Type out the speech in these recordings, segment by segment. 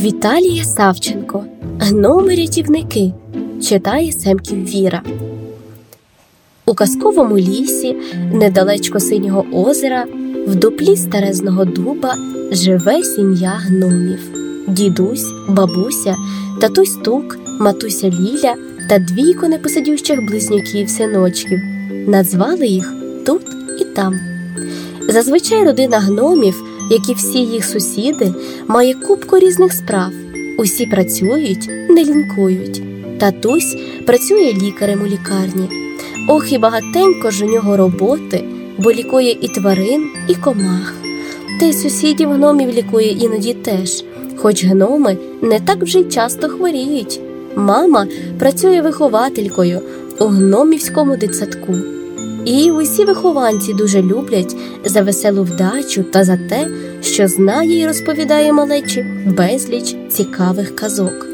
Віталія Савченко Гноми рятівники читає Семків Віра. У казковому лісі, недалечко синього озера, в дуплі старезного дуба живе сім'я гномів: дідусь, бабуся, татусь тук, матуся Ліля та двійко непосидючих близнюків синочків. Назвали їх тут і там. Зазвичай родина гномів, як і всі їх сусіди, має купку різних справ. Усі працюють, не лінкують. Татусь працює лікарем у лікарні. Ох, і багатенько ж у нього роботи, бо лікує і тварин, і комах. Та й сусідів гномів лікує іноді теж, хоч гноми не так вже й часто хворіють. Мама працює вихователькою у гномівському дитсадку. І усі вихованці дуже люблять за веселу вдачу та за те, що знає і розповідає малечі безліч цікавих казок.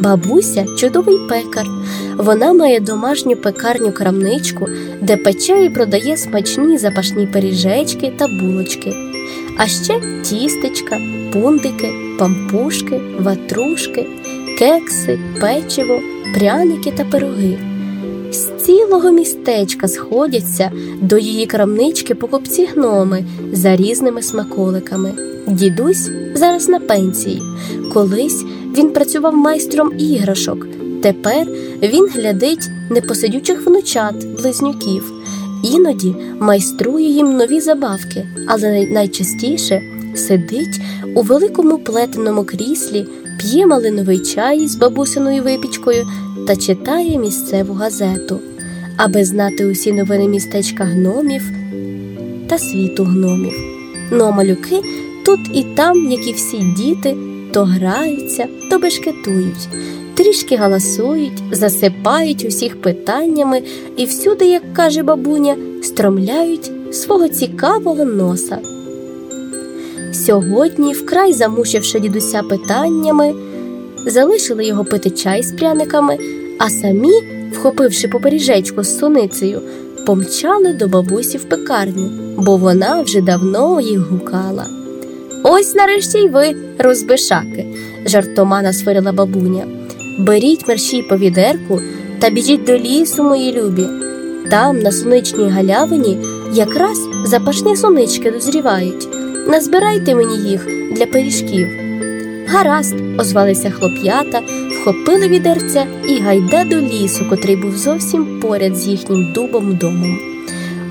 Бабуся чудовий пекар. Вона має домашню пекарню крамничку, де пече і продає смачні запашні пиріжечки та булочки, а ще тістечка, пундики, пампушки, ватрушки, кекси, печиво, пряники та пироги. З цілого містечка сходяться до її крамнички покупці гноми за різними смаколиками. Дідусь зараз на пенсії. Колись він працював майстром іграшок. Тепер він глядить непосидючих внучат, близнюків. Іноді майструє їм нові забавки, але найчастіше сидить у великому плетеному кріслі, п'є малиновий чай з бабусиною випічкою та читає місцеву газету, аби знати усі новини містечка гномів та світу гномів. Ну а малюки тут і там, як і всі діти, то граються, то бешкетують, трішки галасують, засипають усіх питаннями і всюди, як каже бабуня, стромляють свого цікавого носа. Сьогодні, вкрай замучивши дідуся питаннями, залишили його пити чай з пряниками, а самі, вхопивши поперіжечку з суницею, помчали до бабусі в пекарню, бо вона вже давно їх гукала. Ось нарешті й ви, розбишаки, жартома насвирила бабуня. Беріть мерщій по відерку та біжіть до лісу, мої любі. Там, на соничній галявині, якраз запашні сонички дозрівають. Назбирайте мені їх для пиріжків. Гаразд, озвалися хлоп'ята, вхопили відерця і гайда до лісу, котрий був зовсім поряд з їхнім дубом домом.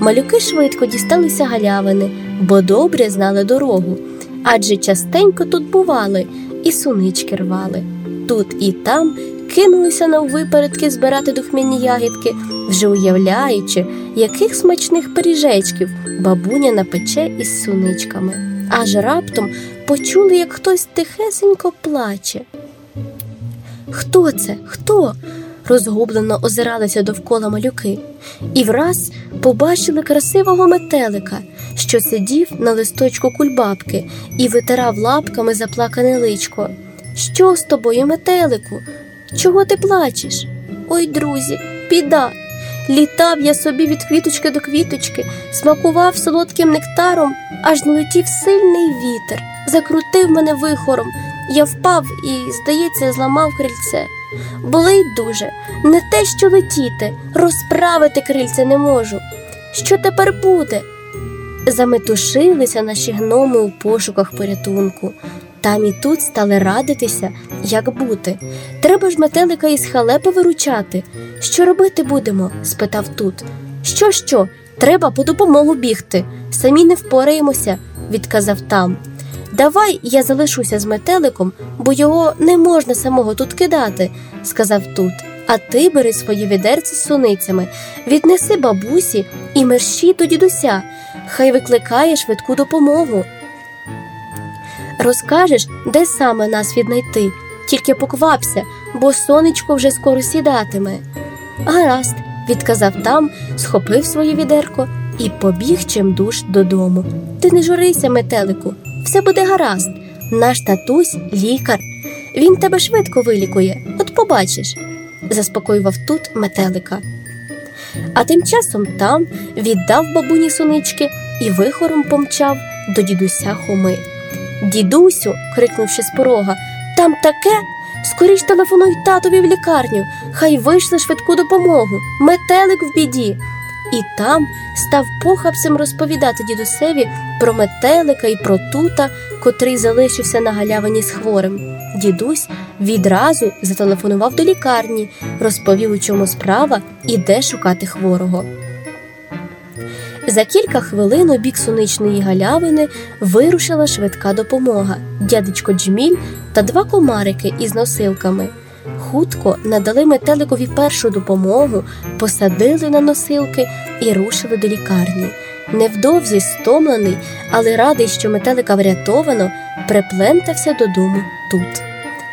Малюки швидко дісталися галявини, бо добре знали дорогу, адже частенько тут бували і сунички рвали. Тут і там кинулися наввипередки збирати духмяні ягідки, вже уявляючи, яких смачних пиріжечків бабуня напече із суничками. Аж раптом почули, як хтось тихесенько плаче. Хто це? Хто? розгублено озиралися довкола малюки, і враз побачили красивого метелика, що сидів на листочку кульбабки і витирав лапками заплакане личко. Що з тобою, метелику? Чого ти плачеш? Ой, друзі, біда. Літав я собі від квіточки до квіточки, смакував солодким нектаром, аж налетів сильний вітер, закрутив мене вихором. Я впав і, здається, зламав крильце. Болить дуже, не те, що летіти, розправити крильце не можу. Що тепер буде? Заметушилися наші гноми у пошуках порятунку. Там і тут стали радитися, як бути. Треба ж метелика із халепи виручати. Що робити будемо? спитав тут. Що, що? Треба по допомогу бігти. Самі не впораємося, відказав там. Давай я залишуся з метеликом, бо його не можна самого тут кидати, сказав тут. А ти бери своє відерце з суницями, віднеси бабусі і мерщій до дідуся, хай викликає швидку допомогу. Розкажеш, де саме нас віднайти, тільки поквапся, бо сонечко вже скоро сідатиме. Гаразд, відказав там, схопив своє відерко і побіг чимдуж додому. Ти не журися, метелику, все буде гаразд. Наш татусь лікар. Він тебе швидко вилікує, от побачиш, заспокоював тут метелика. А тим часом там віддав бабуні сонички і вихором помчав до дідуся Хоми. Дідусю, крикнувши з порога, там таке. Скоріш телефонуй татові в лікарню, хай вийшли швидку допомогу, метелик в біді. І там став похапцем розповідати дідусеві про метелика і про тута, котрий залишився на галявині з хворим. Дідусь відразу зателефонував до лікарні, розповів, у чому справа і де шукати хворого. За кілька хвилин у бік суничної галявини вирушила швидка допомога, дядечко Джміль та два комарики із носилками. Хутко надали метеликові першу допомогу, посадили на носилки і рушили до лікарні. Невдовзі стомлений, але радий, що метелика врятовано, приплентався додому тут.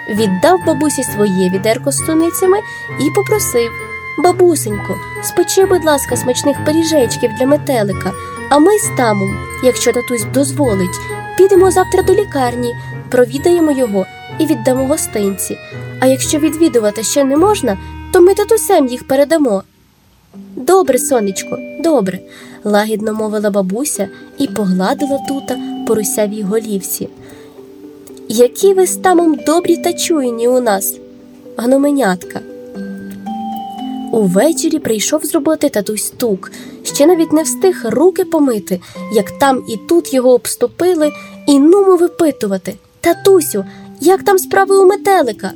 Віддав бабусі своє відерко з суницями і попросив Бабусенько, спечи, будь ласка, смачних пиріжечків для метелика, а ми з тамом, якщо татусь дозволить, підемо завтра до лікарні, провідаємо його і віддамо гостинці. А якщо відвідувати ще не можна, то ми татусем їх передамо. Добре, сонечко, добре, лагідно мовила бабуся і погладила тута по русявій голівці. Які ви з тамом добрі та чуйні у нас, гноменятка. Увечері прийшов з роботи татусь тук, ще навіть не встиг руки помити, як там і тут його обступили, і нумо випитувати Татусю, як там справи у метелика?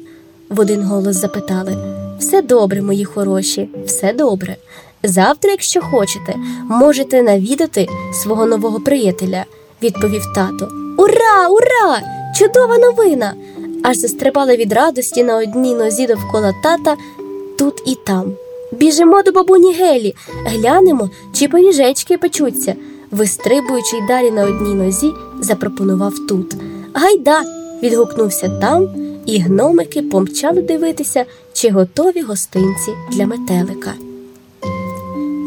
в один голос запитали. Все добре, мої хороші, все добре. Завтра, якщо хочете, можете навідати свого нового приятеля, відповів тато. Ура, ура! Чудова новина! Аж застрибала від радості на одній нозі довкола тата тут і там. Біжимо до бабуні Гелі, глянемо, чи пиріжечки печуться, вистрибуючи й далі на одній нозі, запропонував тут. Гайда. відгукнувся там, і гномики помчали дивитися, чи готові гостинці для метелика.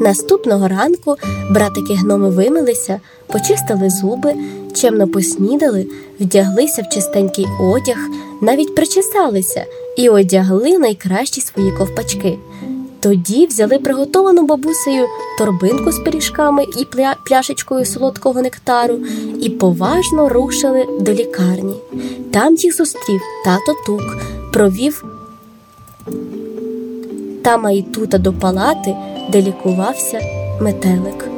Наступного ранку братики гноми вимилися, почистили зуби, чемно поснідали, вдяглися в чистенький одяг, навіть причесалися і одягли найкращі свої ковпачки. Тоді взяли приготовану бабусею торбинку з пиріжками і пля... пляшечкою солодкого нектару і поважно рушили до лікарні. Там їх зустрів тато тук, провів тама і тута до палати, де лікувався метелик.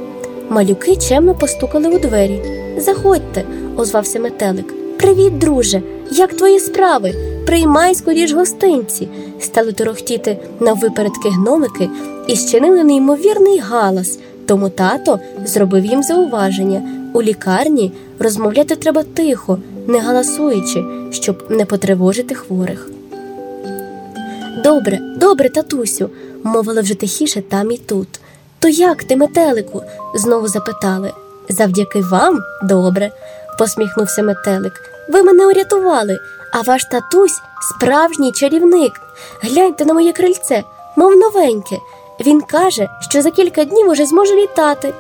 Малюки чемно постукали у двері. Заходьте, озвався метелик. Привіт, друже! Як твої справи? Приймай скоріш гостинці, стали торохтіти наввипередки гномики і щинили неймовірний галас, тому тато зробив їм зауваження. У лікарні розмовляти треба тихо, не галасуючи, щоб не потривожити хворих. Добре, добре, татусю, мовили вже тихіше там і тут. То як ти, метелику? знову запитали. Завдяки вам добре, посміхнувся метелик. Ви мене урятували, а ваш татусь справжній чарівник. Гляньте на моє крильце, мов новеньке. Він каже, що за кілька днів уже зможе літати.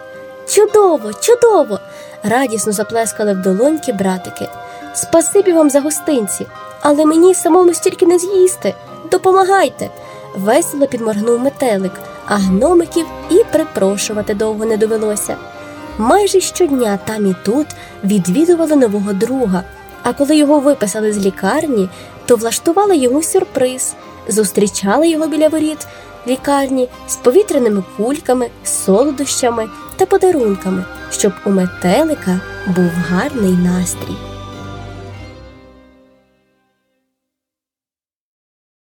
Чудово, чудово! радісно заплескали в долоньки братики. Спасибі вам за гостинці, але мені самому стільки не з'їсти. Допомагайте. Весело підморгнув метелик, а гномиків і припрошувати довго не довелося. Майже щодня там і тут відвідували нового друга. А коли його виписали з лікарні, то влаштували йому сюрприз, зустрічали його біля воріт лікарні з повітряними кульками, солодощами та подарунками, щоб у метелика був гарний настрій.